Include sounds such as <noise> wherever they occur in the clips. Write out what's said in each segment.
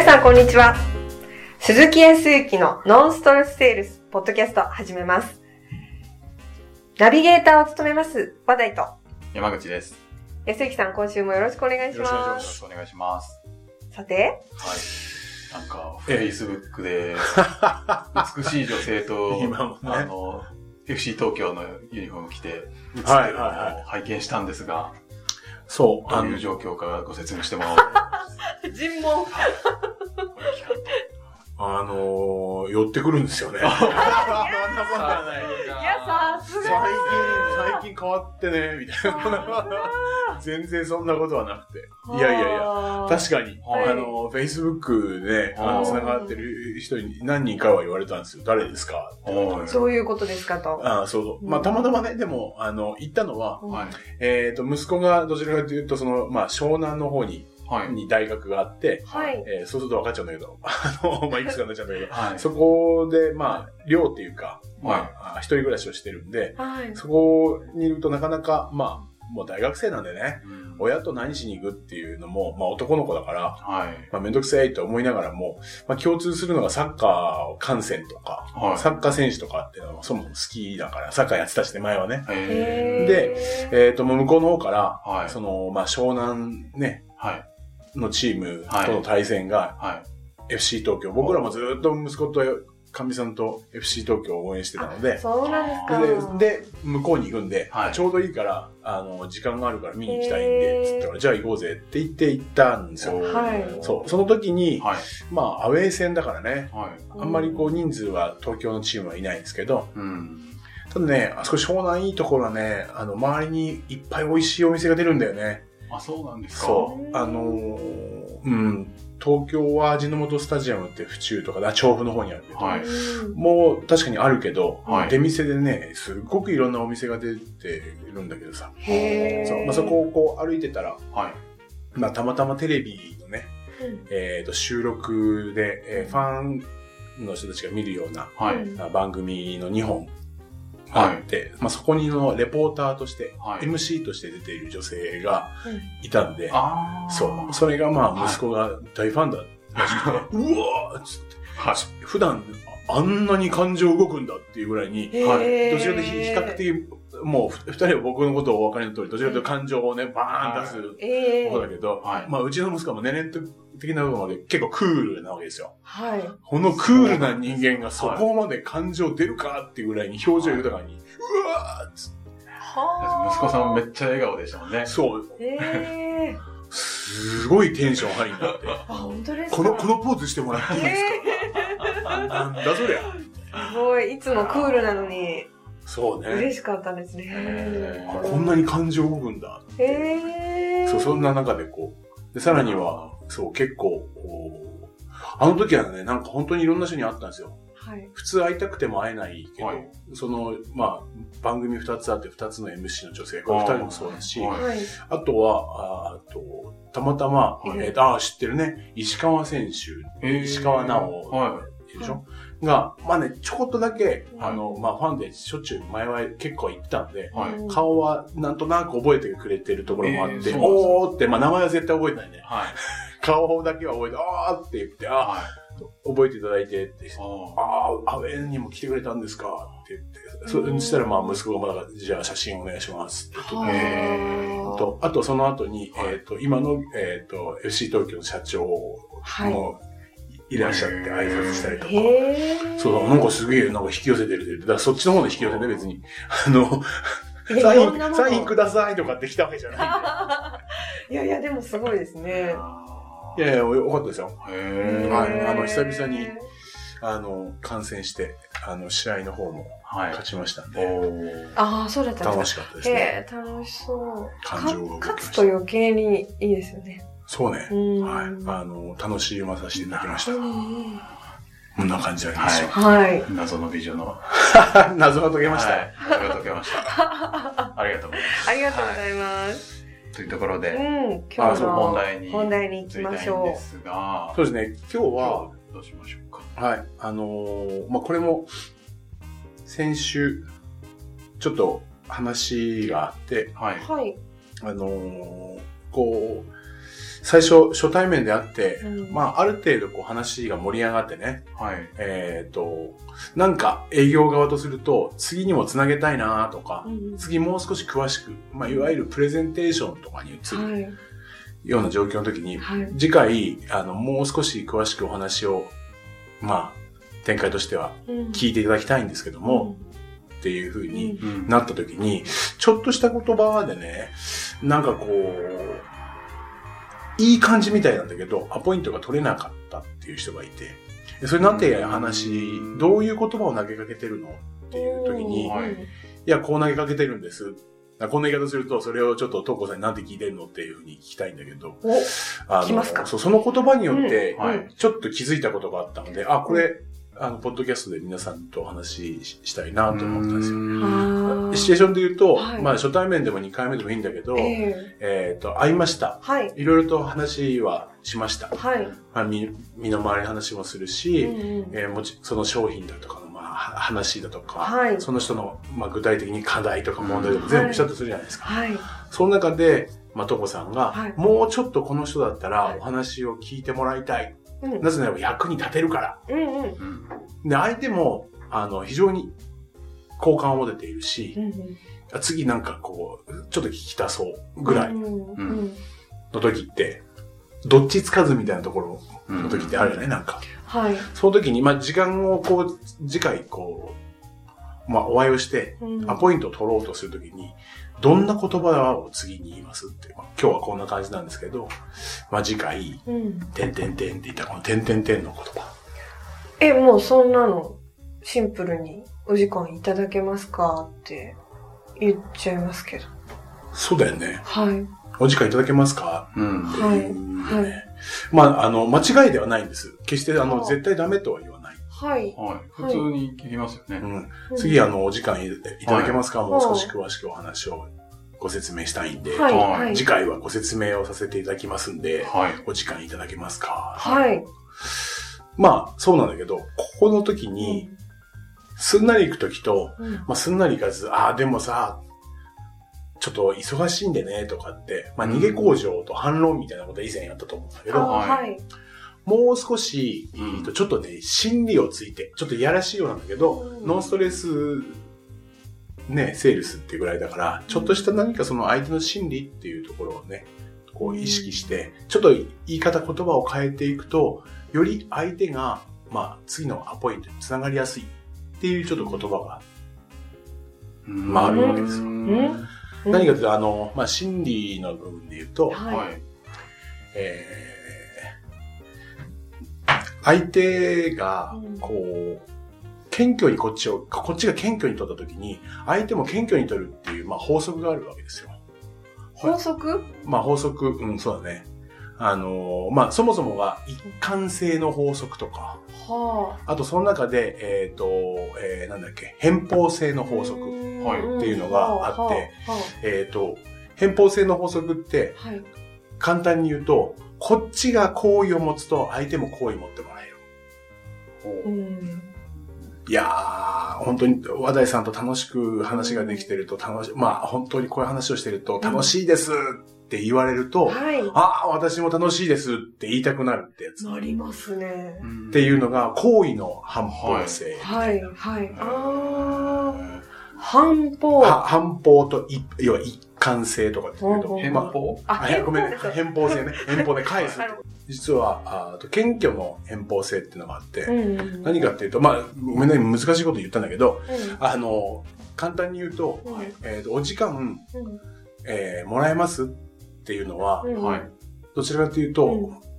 皆さんこんにちは。鈴木康之のノンストレスセールスポッドキャスト始めます。ナビゲーターを務めます、話題と。山口です。康之さん、今週もよろしくお願いしま。よろしくお願いします。さて、はい。なんか、Facebook で、美しい女性と、<laughs> 今もねあの、FC 東京のユニフォーム着て、映ってるのはいはいはを拝見したんですが、そう、あのどういう、状況かご説明してもらおうと。<laughs> 尋問。あのー、寄ってくるんですよね。そんなことはない。いや、さす最が近、最近変わってね、みたいな。全然そんなことはなくて。いやいやいや、確かに、はいあの、Facebook で、あの、はい繋がってる人に何人かは言われたんですよ。誰ですか？って言われたんですよどういうことですかと。ああ、そうそう。まあ、たまたまね、でも、あの、行ったのは、はい。えっ、と、息子がどちらかというと、その、まあ、湘南の方に、はい。に大学があって、はい。えーそうすると分かっちゃうんだけど、<laughs> あの、まあ、いくつかになっちゃうんだけど、はい。そこで、まあ、寮っていうか、まはいあ、一人暮らしをしてるんで、はい。そこにいるとなかなか、まあ、もう大学生なんでね、うん親と何しに行くっていうのも、まあ男の子だから、はい。まあめんどくさいと思いながらも、まあ共通するのがサッカー観戦とか、はい。サッカー選手とかっていうのはそもそも好きだから、サッカーやってたしね、前はね。へでえっ、と、もう向こうの方から、ーはい。その、まあ湘南ね、はい。のチームとの対戦がはい。FC 東京、僕らもずっと息子とかみさんと FC 東京を応援してたので、そうなんですか。で、で、向こうに行くんで、はいちょうどいいから、あの、時間があるから見に行きたいんで、つったから、じゃあ行こうぜって言って行ったんですよ。はいそう。その時に、はい。まあ、アウェー戦だからね、はい。あんまりこう人数は東京のチームはいないんですけど、うん。ただね、あそこ湘南いいところはね、あの、周りにいっぱい美味しいお店が出るんだよね。あ、そうなんですか？そう。あのーうん、東京は味の素スタジアムって府中とか、あ調布の方にあるけど、はい。うん。もう確かにあるけど、はい。出店でね、すっごくいろんなお店が出てるんだけどさ、そう。まあ、そこをこう歩いてたら、はい。まあ、たまたまテレビのね、うん。えー、と収録で、えーファンの人たちが見るようなはい。番組の2本あって、まあ、そこにのレポーターとして、はい。MC として出ている女性がうん。いたんで、ああ。そう。それがまあ、はい。息子が大ファンだらしくて、うわーっつって、はい。普段あんなに感情動くんだっていうぐらいに、はいどちらかというと比較的、もうふ二人は僕のことをお分かりの通り、どちらかというと感情をね、バーン出すええ方だけど、はい。まあ、うちの息子も年齢的な部分まで結構クールなわけですよ。はい。このクールな人間がそこまで感情出るかっていうぐらいに表情豊かに、うわーっつっては息子さんめっちゃ笑顔でしたもんね。そう、ええすごいテンションハイになって、あ、本当ですか？この、このポーズしてもらっていいですか？なんだそりゃ。すごい、いつもクールなのに、そうね。嬉しかったですね。へあこんなに感情動くんだ。へえそう、そんな中でこう。で、さらには、そう、結構、こうあの時はね、なんか本当にいろんな人に会ったんですよ。はい。普通会いたくても会えないけど、はい。その、まあ、番組二つあって二つの MC の女性、これ二人もそうだし、はい。はい。あとは、ああと、たまたま、えええっ、と、ああ、知ってるね、石川選手、石川直はでしょ、が、まあね、ちょこっとだけ、うんあの、まあ、ファンでしょっちゅう前は結構行ってたんで、顔はなんとなく覚えてくれてるところもあって、おーって、まあ名前は絶対覚えてないね。はい。<laughs> 顔だけは覚えて、あーって言って、あはい。ー覚えていただいてって、ああー、アウェーにも来てくれたんですかって言って、そそしたらまあ息子がまだ、じゃあ写真お願いしますって言ってはあと、あとその後に、はい。えっ、と、今の、えっ、と、FC 東京の社長はい。らっしゃって挨拶したりとか、そう、なんかすげえ、なんか引き寄せてるって言って、だからそっちの方で引き寄せて別に、<laughs> あの、えサイン、サインくださいとかって来たわけじゃないんで。<laughs> いやいや、でもすごいですね。いやいや、よかったですよ。はいあの久々にあの、観戦して、あの、試合の方もはい。勝ちましたんおで、ーああ、そうだったん楽ですしかったですね。楽しそう。感情が勝つと余計にいいですよね。そうねう。ん。はい。あの、楽しまさせていただきました。うんこんな感じなんですよ。はい。謎の美女の。<laughs> 謎が解けました。はい。謎が解けました。ありがとうございます。ありがとうございます。というところで、うん、あ今日そうの本題に本題に行きましょですが、そうですね。今日今日は、はどうしましょうか。はい。あのーまあ、これも、先週、ちょっと話があって、はい。う。はい。あのーこう、最初、初対面で会って、うんまあ、ある程度こう話が盛り上がってね、はい。えっ、と、なんか営業側とすると、次にもつなげたいなとか、うん次もう少し詳しく、まあ、いわゆるプレゼンテーションとかに移るはい。ような状況の時に、はい。次回、あの、もう少し詳しくお話を、まあ、展開としては聞いていただきたいんですけども、っていう風にうんなった時に、ちょっとした言葉でね、なんかこう、いい感じみたいなんだけど、アポイントが取れなかったっていう人がいて、でそれなんて話、どういう言葉を投げかけてるのっていう時に、いはい。や、こう投げかけてるんです。こんな言い方すると、それをちょっと、東子さんになんて聞いてるのっていうふうに聞きたいんだけど、お、あ聞きますか？そうその言葉によって、うんはい。ちょっと気づいたことがあったので、あ、これ、あの、ポッドキャストで皆さんとお話ししたいなと思ったんですよ。シチュエーションで言うと、はいまあ初対面でも2回目でもいいんだけど、えええっ、と、会いました。はい。いろいろと話はしました。はい。まあ、身身の回りの話もするし、うんうんえーもちその商品だとかの、まあ、は話だとか、はいその人の、まあ、具体的に課題とか問題とか全部したとするじゃないですか。はい。その中で、まあ、とこさんが、はいもうちょっとこの人だったはいらお話を聞いてもらいたい。うんなぜならば役に立てるから。うんうん。うんで、相手も、あの、非常に好感を持てているし、うん次なんかこう、ちょっと聞きたそうぐらいうんうん。の時って、どっちつかずみたいなところうんの時ってあるよね、なん。か。はい。その時に、まあ、時間をこう、次回こう、まあ、お会いをして、うん。アポイントを取ろうとするときに、どんな言葉を次に言いますって、まあ、今日はこんな感じなんですけど、まあ、次回、うん。てんてんてんって言ったこのてんてんてんの言葉。え、もうそんなの、シンプルにお時間いただけますか？って言っちゃいますけど。そうだよね。はい。お時間いただけますか？うん。はい。はいまあ、あの、間違いではないんです。決して、あの、はあ絶対ダメとは言わない。はい。はい。普通に聞きますよね。うん。次、あの、お時間いいただけますか、はいもう少し詳しくお話をご説明したいんで、はい。次回はご説明をさせていただきますんで、はい。お時間いただけますか？はい。まあ、そうなんだけど、ここの時に、すんなり行く時と、うん。まあ、すんなり行かず、ああ、でもさ、ちょっと忙しいんでね、とかって、まあ、うん。逃げ工場と反論みたいなこと以前やったと思うんだけあど、はい。もう少し、うん。えっとちょっとね、心理をついて、ちょっといやらしいようなんだけど、うん。ノンストレス、ね、セールスっていうぐらいだから、ちょっとした何かその相手の心理っていうところをね、こう意識して、ちょっと言い方言葉を変えていくと、より相手が、まあ、次のアポイントにつながりやすいっていうちょっと言葉が、まああるわけですよ。うん。何かというと、あの、まあ、心理の部分で言うと、はい。はい。えー相手がうん、こう、謙虚にこっちを、こっちが謙虚に取った時に、相手も謙虚に取るっていう、まあ、法則があるわけですよ。法則？まあ、法則、うん、そうだね。あのーまあ、そもそもが一貫性の法則とか、はあとその中で、えっ、と、えーなんだっけ、偏方性のあ。法則。はいっていうのがあってははえっ、と、偏方性の法則って、はい。簡単に言うと、こっちが好意を持つと相手も好意を持ってもらえる。うん。いやー、本当に和田井さんと楽しく話ができてると楽し、まあ本当にこういう話をしてると楽しいですって言われると、はい。ああ、私も楽しいですって言いたくなるってやつ。なりますね。っっていうのが好意の反方性。はい。はい。ああ。反方。は反方と一、要は一貫性とかって言うと、ほうほう変まあ法あ、あごめん偏方性ね。<laughs> 偏方で返す。実は、ああと謙虚の偏方性っていうのがあって、うん。何かっていうと、まあ、ごめんね、難しいこと言ったんだけど、うんあの、簡単に言うと、うんえっ、と、お時間、うんえーもらえます？っていうのは。どちらかというと、うん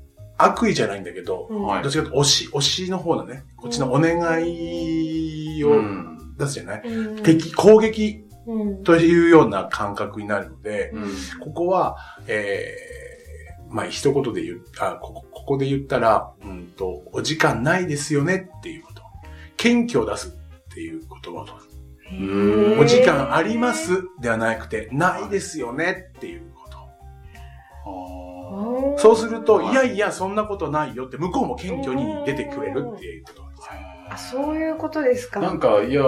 悪意じゃないんだけど、どちらかというと、推し、推しの方だね。こっちのお願いをうん。出すじゃない、うん敵、攻撃うんというような感覚になるので、うん。ここは、えー、まあ、一言で言う、あ、ここ、ここで言ったら、うんと、お時間ないですよねっていうこと。謙虚を出すっていう言葉を取る。へーお時間ありますではなくて、ないですよねっていうそうすると、はいいやいや、そんなことないよって、向こうも謙虚に出てくれるっていうことなんですよ。あ、そういうことですか。なんか、いや、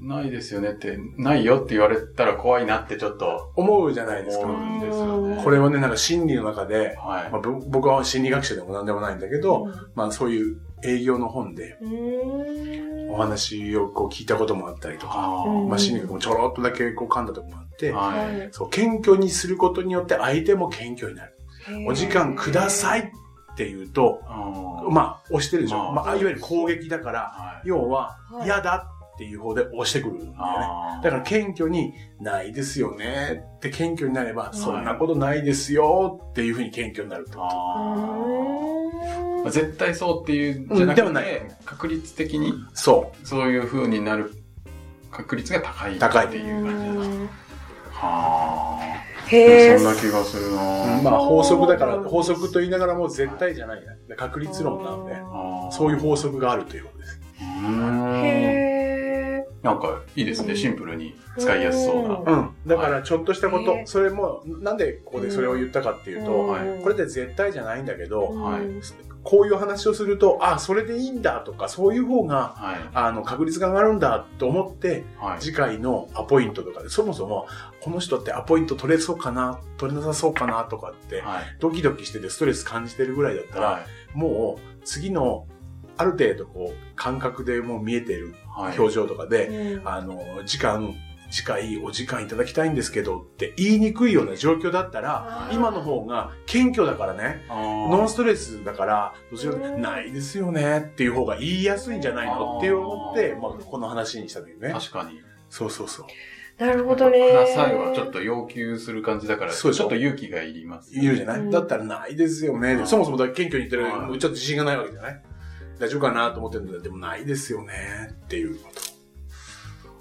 ないですよねって、ないよって言われたら怖いなってちょっと思うじゃないですか。すよね。これはね、なんか心理の中で、はい。まあ、ぼ僕は心理学者でも何でもないんだけど、うんまあそういう営業の本でお話をこう聞いたこともあったりとか、まあ心理学もちょろっとだけこう噛んだとこもあって、あ。はい。はいそう、謙虚にすることによって相手も謙虚になる。お時間くださいって言うと、まあ押してるでしょ。まあまあ、いわゆる攻撃だから、はい。要ははい嫌だっていう方で押してくるんだよね。だから謙虚に、ないですよねって謙虚になれば、いそんなことないですよっていうふうに謙虚になるってこあーうーん絶対そうっていうんじゃなくうんではないて、確率的にと。そそういう風になる確率が高い。高いっていう感じなんですか。うんはへえ。あ。そんな気がするう。なまあ法則だから、法則と言いながらも絶対じゃないな。確率論なので、そういう法則があるということです。へなんかいいですね。シンプルに使いやすそうな。うんうん。だからちょっとしたこと、はいそれも、なんでここでそれを言ったかっていうと、これって絶対じゃないんだけど、はいうんこういう話をすると、あ、それでいいんだとか、そういう方が、はい。あの、確率が上がるんだと思って、はい。次回のアポイントとかで、そもそも、この人ってアポイント取れそうかな、取れなさそうかなとかって、はい。ドキドキしててストレス感じてるぐらいだったら、はい。もう、次の、ある程度こう、感覚でもう見えてるはい。表情とかで、うんあの、時間、次回お時間いただきたいんですけどって言いにくいような状況だったら、今の方が謙虚だからね、ノンストレスだから、どちらかないですよねっていう方が言いやすいんじゃないのって思って、まあ、この話にしたんだよね。確かに。そうそうそう。なるほどね。くださいはちょっと要求する感じだから、ちょっと勇気がいります。言うじゃない、うんだったらないですよね。うんそもそもだ謙虚に言ってる、ちょっと自信がないわけじゃない？大丈夫かなと思ってるんだけど、でもないですよねっていうこと。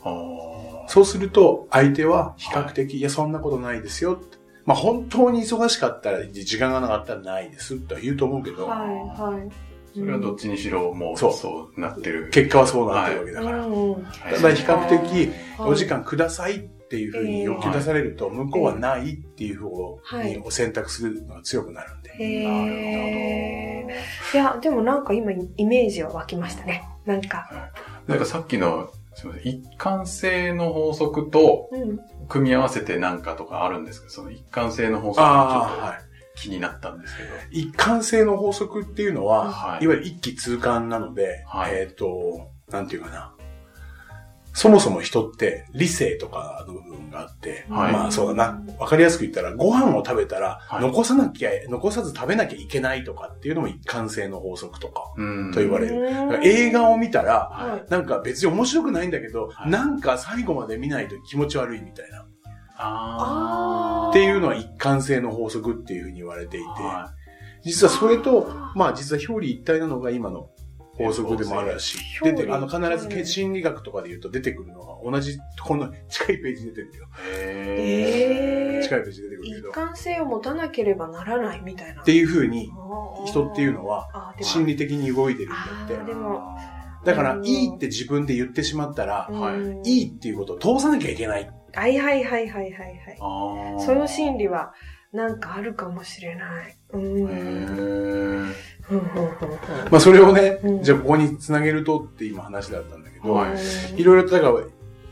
あそうすると、相手は比較的、い、や、そんなことないですよって。まあ、本当に忙しかったら、時間がなかったらないですとは言うと思うけど、はい、はい。ーそれはどっちにしろもうそそううなってる。結果はそうなってるわけだから。うんはいただ比較的、はいお時間くださいっていうふうに要求出されると、向こうはないっていう方に選択するのが強くなるんで。へなえる。いや、でもなんか今イメージは湧きましたね。なんか。なんかさっきの、すみません、一貫性の法則とうん。組み合わせてなんかとかあるんですけど、その一貫性の法則がちょっはい。と気になったんですけど。一貫性の法則っていうのは、はいい、わゆる一気通貫なので、はいえっ、と、なんていうかな。そもそも人って理性とかの部分があって、はい。まあそうだな。わかりやすく言ったら、ご飯を食べたら、はい。残さなきゃ、残さず食べなきゃいけないとかっていうのも一貫性の法則とか。うん。と言われる。映画を見たら、はなんか別に面白くないんだけど、はい。なんか最後まで見ないと気持ち悪いみたいな。あっていうのは一貫性の法則っていうふうに言われていて、実はそれとまあ実は表裏一体なのが今の法則でもあるし、出て、あの必ずはい心理学とかで言うと出てくるのが同じ、この近いページに出てるんだよ。い。へえー近いページに出てくるけ一ど。っ貫性を持たなければならないみたいな。ていうふうに人っていうのは心理的に動いてるんだって。でもだからう、んいいって自分で言ってしまったら、はいうんいいっていうことを通さなきゃいけない。はいはいはいはいはいはい。その心理はなんかあるかもしれない。うん。うんへまあそれをねう、ん。じゃあここにつなげるとって今話だったんだけど、はい。いろいろとだから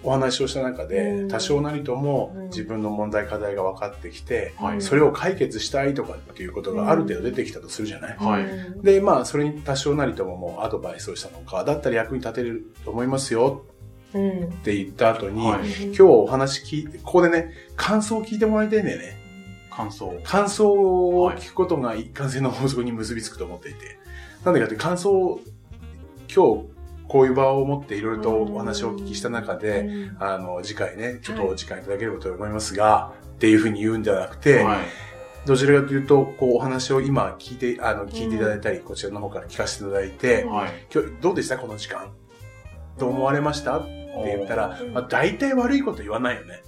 お話をした中でう、ん。多少なりともうん。自分の問題課題が分かってきて、はい。それを解決したいとかっていうことがある程度出てきたとするじゃない、はい。うんで、まあ、それに多少なりとももうアドバイスをしたのか、だったら役に立てると思いますようん。って言った後に、はい。今日お話聞いて、ここでね、感想を聞いてもらいたいんだよね。感想。感想を聞くことが一貫性の法則に結びつくと思っていて。なんでかって感想を、今日こういう場を持っていろいろとお話をお聞きした中で、うんあの、次回ね、ちょっとお時間いただければと思いますが、っていうふうに言うんじゃなくて、はい。どちらかというと、こう、お話を今聞いて、あの、聞いていただいたり、こちらの方から聞かせていただいて。今日、どうでした？この時間。どう思われました？って言ったらう、んまあ、大体悪いこと言わないよね。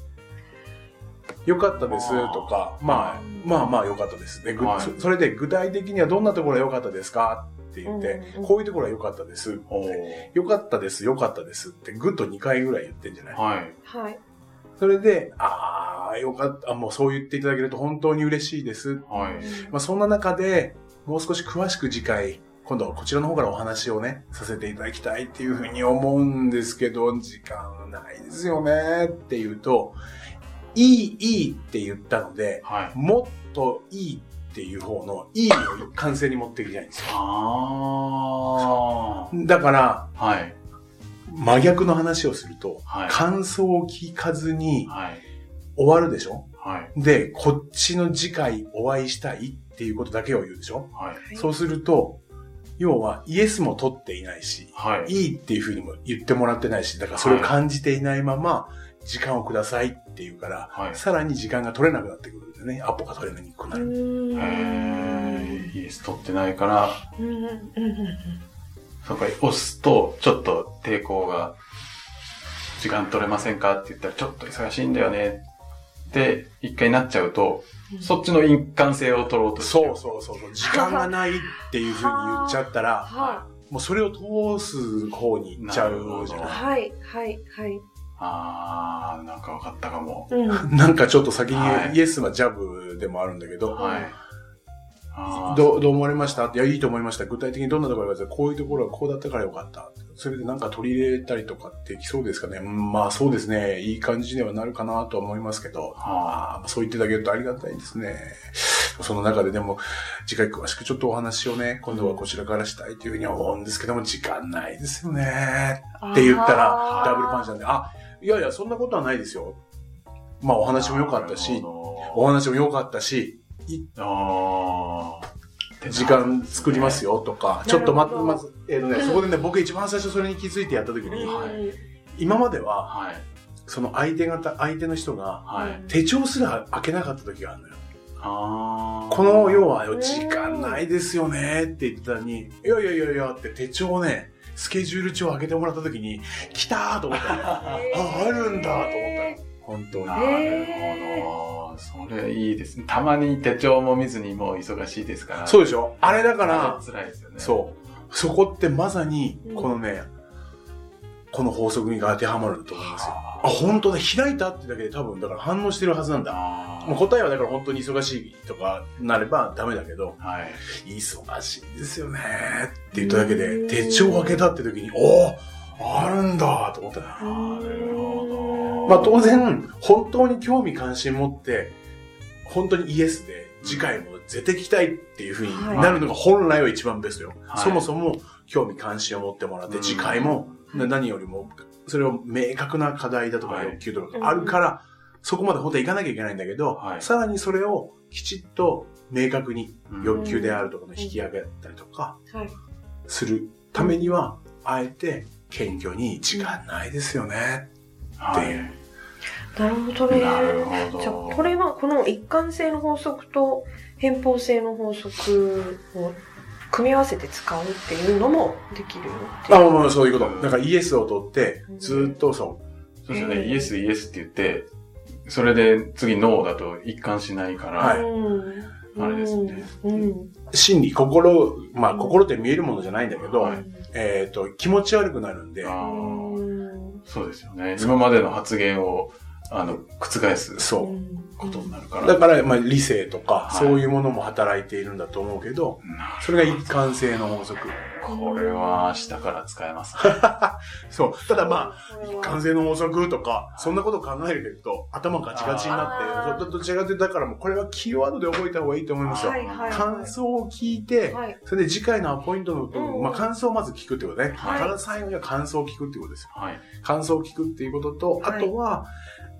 よかったですとか、まあ、まあまあよかったです。で、ぐはいそそれで具体的にはどんなところが良かったですか？って言って、うんこういうところは良かったです。良かったです、良かったですって、ぐっと2回ぐらい言ってんじゃない？はい。はい。それで、ああ、よかった、あもうそう言っていただけると本当に嬉しいです。はい。まあそんな中で、もう少し詳しく次回今度はこちらの方からお話をね、させていただきたいっていうふうに思うんですけど、時間ないですよねって言うと、いい、いいって言ったので、はい。もっといいっていう方のいいを完成に持っていきたいんですよ。あだから、あ。はい。真逆の話をすると、はい。感想を聞かずにはい。終わるでしょ？はい。で、こっちの次回お会いしたいっていうことだけを言うでしょ？はい。そうすると、要はイエスも取っていないし、はい。いいっていうふうにも言ってもらってないし、だからそれを感じていないまま、時間をくださいっていうから、はいさらに時間が取れなくなってくるんだよね。アポが取れにくくなる。へーイエス取ってないから、そうか、押すと、ちょっと抵抗が、時間取れませんかって言ったら、ちょっと忙しいんだよねって、一回なっちゃうと、そっちの一貫性を取ろうとしてそうそうそうそう。時間がないっていうふうに言っちゃったら、はもうそれを通す方に行っちゃうじゃい。なはい。はい。はい。あー、なんか分かったかも。うん。い。<laughs> なんかちょっと先にはいイエスはジャブでもあるんだけど、はい。どう、どう思われました？いや、いいと思いました。具体的にどんなところがこういうところはこうだったからよかった。それでなんか取り入れたりとかできそうですかね。うんまあそうですね。いい感じにはなるかなとは思いますけど。はああ、そう言っていただけるとありがたいですね。その中ででも、次回詳しくちょっとお話をね、今度はこちらからしたいというふうには思うんですけども、時間ないですよね。って言ったら、ダブルパンチなんで、あ、いやいや、そんなことはないですよ。まあお話も良かったし、おお話も良かったし、あー時間作りますよとか、ちょっと待って、まず、えっ、とね、うんそこでね、僕一番最初それに気づいてやった時に、はい今までは、はい。その相手方、相手の人が、はい。手帳すら開けなかった時があるのよ。あーこの、要はう、ん時間ないですよねって言ってたのに、いやいやいやいやって手帳をね、スケジュール帳を開けてもらった時に、<laughs> 来たーと思ったのよ。あ、あるんだと思ったの。本当に。なるほど。それいいですね。たまに手帳も見ずにもう忙しいですから。そうでしょあれだから、辛いですよね。そう。そこってまさにうん、このね、この法則に当てはまると思いますよ。ああ、本当だ、開いたってだけで多分、だから反応してるはずなんだ。もう答えはだから本当に忙しいとかなればダメだけど、はい。忙しいですよねって言っただけうで、ん手帳を開けたって時に、おおあるんだと思ったな。なるほど。まあ当然、本当に興味関心持って、本当にイエスで、次回も絶対聞きたいっていう風になるのが本来は一番ベストよ。はいそもそも興味関心を持ってもらって、うん次回もな何よりも、それを明確な課題だとかはい欲求とかがあるから、そこまで本当は行かなきゃいけないんだけど、はいさらにそれをきちっと明確にうん欲求であるとかの引き上げたりとかはい。するためには、あえて謙虚に時間ないですよね。はい。なるほどね。なるほどじゃあ、これはこの一貫性の法則と偏方性の法則を組み合わせて使うっていうのもできるよあ、う。もうそういうこと。だからイエスを取って、ずっとそう、そうですよね。うんイエス、イエスって言って、それで次ノーだと一貫しないから、はいうんあれですね。うん。心理、心、まあ心って見えるものじゃないんだけど、はいえっ、と、気持ち悪くなるんで、そうですよね。今までの発言を、あの、覆すそう。ことになるから。だから、まあ理性とか、はいそういうものも働いているんだと思うけど、なそれが一貫性の法則。これは明日から使えます。<laughs> そう。ただまあ、これは完成の法則とか、そんなことを考えると、頭ガチガチになって、ちらかというと、だからもうこれはキーワードで覚えた方がいいと思いますよ。はいはいはい感想を聞いて、はい。それで次回のアポイントのまあ感想をまず聞くってことね。はいただ最後には感想を聞くってことですよ。はい。感想を聞くっていうことと、はいあとは、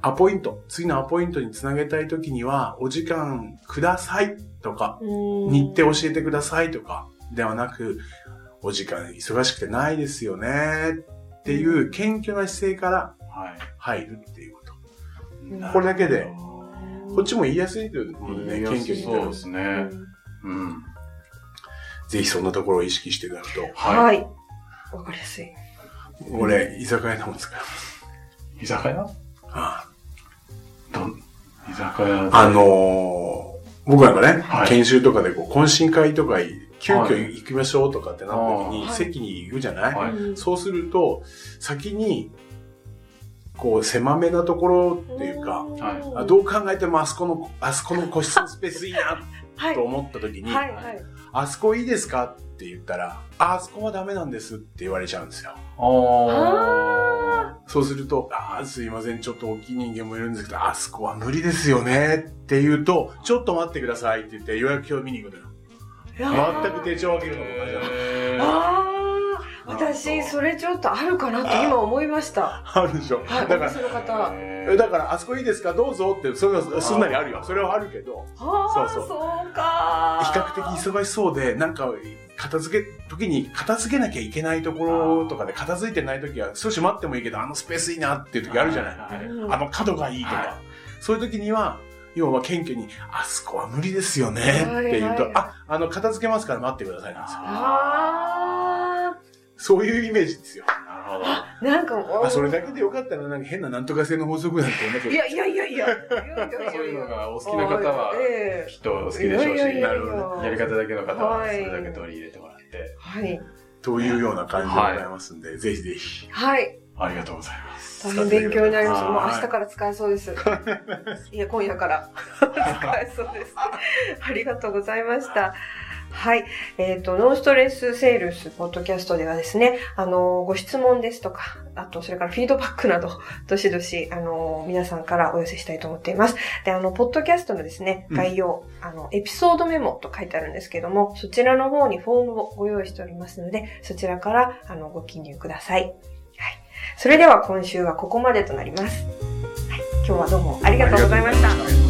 アポイント、次のアポイントにつなげたいときには、お時間くださいとか、日程教えてくださいとか、ではなく、お時間忙しくてないですよねっていう謙虚な姿勢からはい。入るっていうこと。うんこれだけでうんこっちも言いやすいというね、謙虚にそうで。すね。うん。ぜひそんなところを意識していただくと。ははい。わかりやすい。俺、居酒屋でも使います。い。居酒屋？あどん、居酒屋あのー僕なんかね、はい。研修とかでこう懇親会とか急遽はい。行きましょうとかってなった時に、はい。席に行くじゃない、はい。うん。そうすると、先に、こう、狭めなところっていうか、はい。あどう考えてもあそこの、あそこの個室のスペースいいな <laughs> はい。と思った時に、はいはい。あそこいいですか？って言ったら、あ、あそこはダメなんですって言われちゃうんですよ。あそうすると、あーすいません、ちょっと大きい人間もいるんですけど、あそこは無理ですよねって言うと、ちょっと待ってくださいって言って予約表見に行くのよ。全く手帳を開けるのと同じなの。ああ、私、それちょっとあるかなって今思いました。あるでしょ。はい、だからお店の方。えだから、あそこいいですか？どうぞって、それはすんなりあるよ。それはあるけど、はあ、そうそうそうか。比較的忙しそうで、なんか、片付け、時に片付けなきゃいけないところとかで片付いてない時は少し待ってもいいけど、あのスペースいいなっていう時あるじゃない。あの角がいいとか。はそういう時には、要は謙虚に、あそこは無理ですよねって言うと、はいはいあ、あの、片付けますから待ってくださいなんですよ。あそういうイメージですよ。あ、<gasps> なんか。あ、それだけでよかったら、なんか変ななんとか性の法則なんて、なんかいやいやいやいや。<laughs> そういうのがお好きな方はええきっと好きでしょうし、なるほどやり方だけの方ははいそれだけ取り入れてもらって。はい。というような感じでございますんで、ぜひぜひ。はい。ありがとうございます。大変勉強になります。はいもう明日から使えそうです。いや、今夜から <laughs> 使えそうです。ありがとうございました。はい。えっ、と、ノンストレスセールスポッドキャストではですね、あの、ご質問ですとか、あと、それからフィードバックなど、<laughs> どしどし、あの、皆さんからお寄せしたいと思っています。で、あの、ポッドキャストのですね、うん概要、あの、エピソードメモと書いてあるんですけども、そちらの方にフォームをご用意しておりますので、そちらから、あの、ご記入ください。はい。それでは今週はここまでとなります。はい。今日はどうもありがとうございました。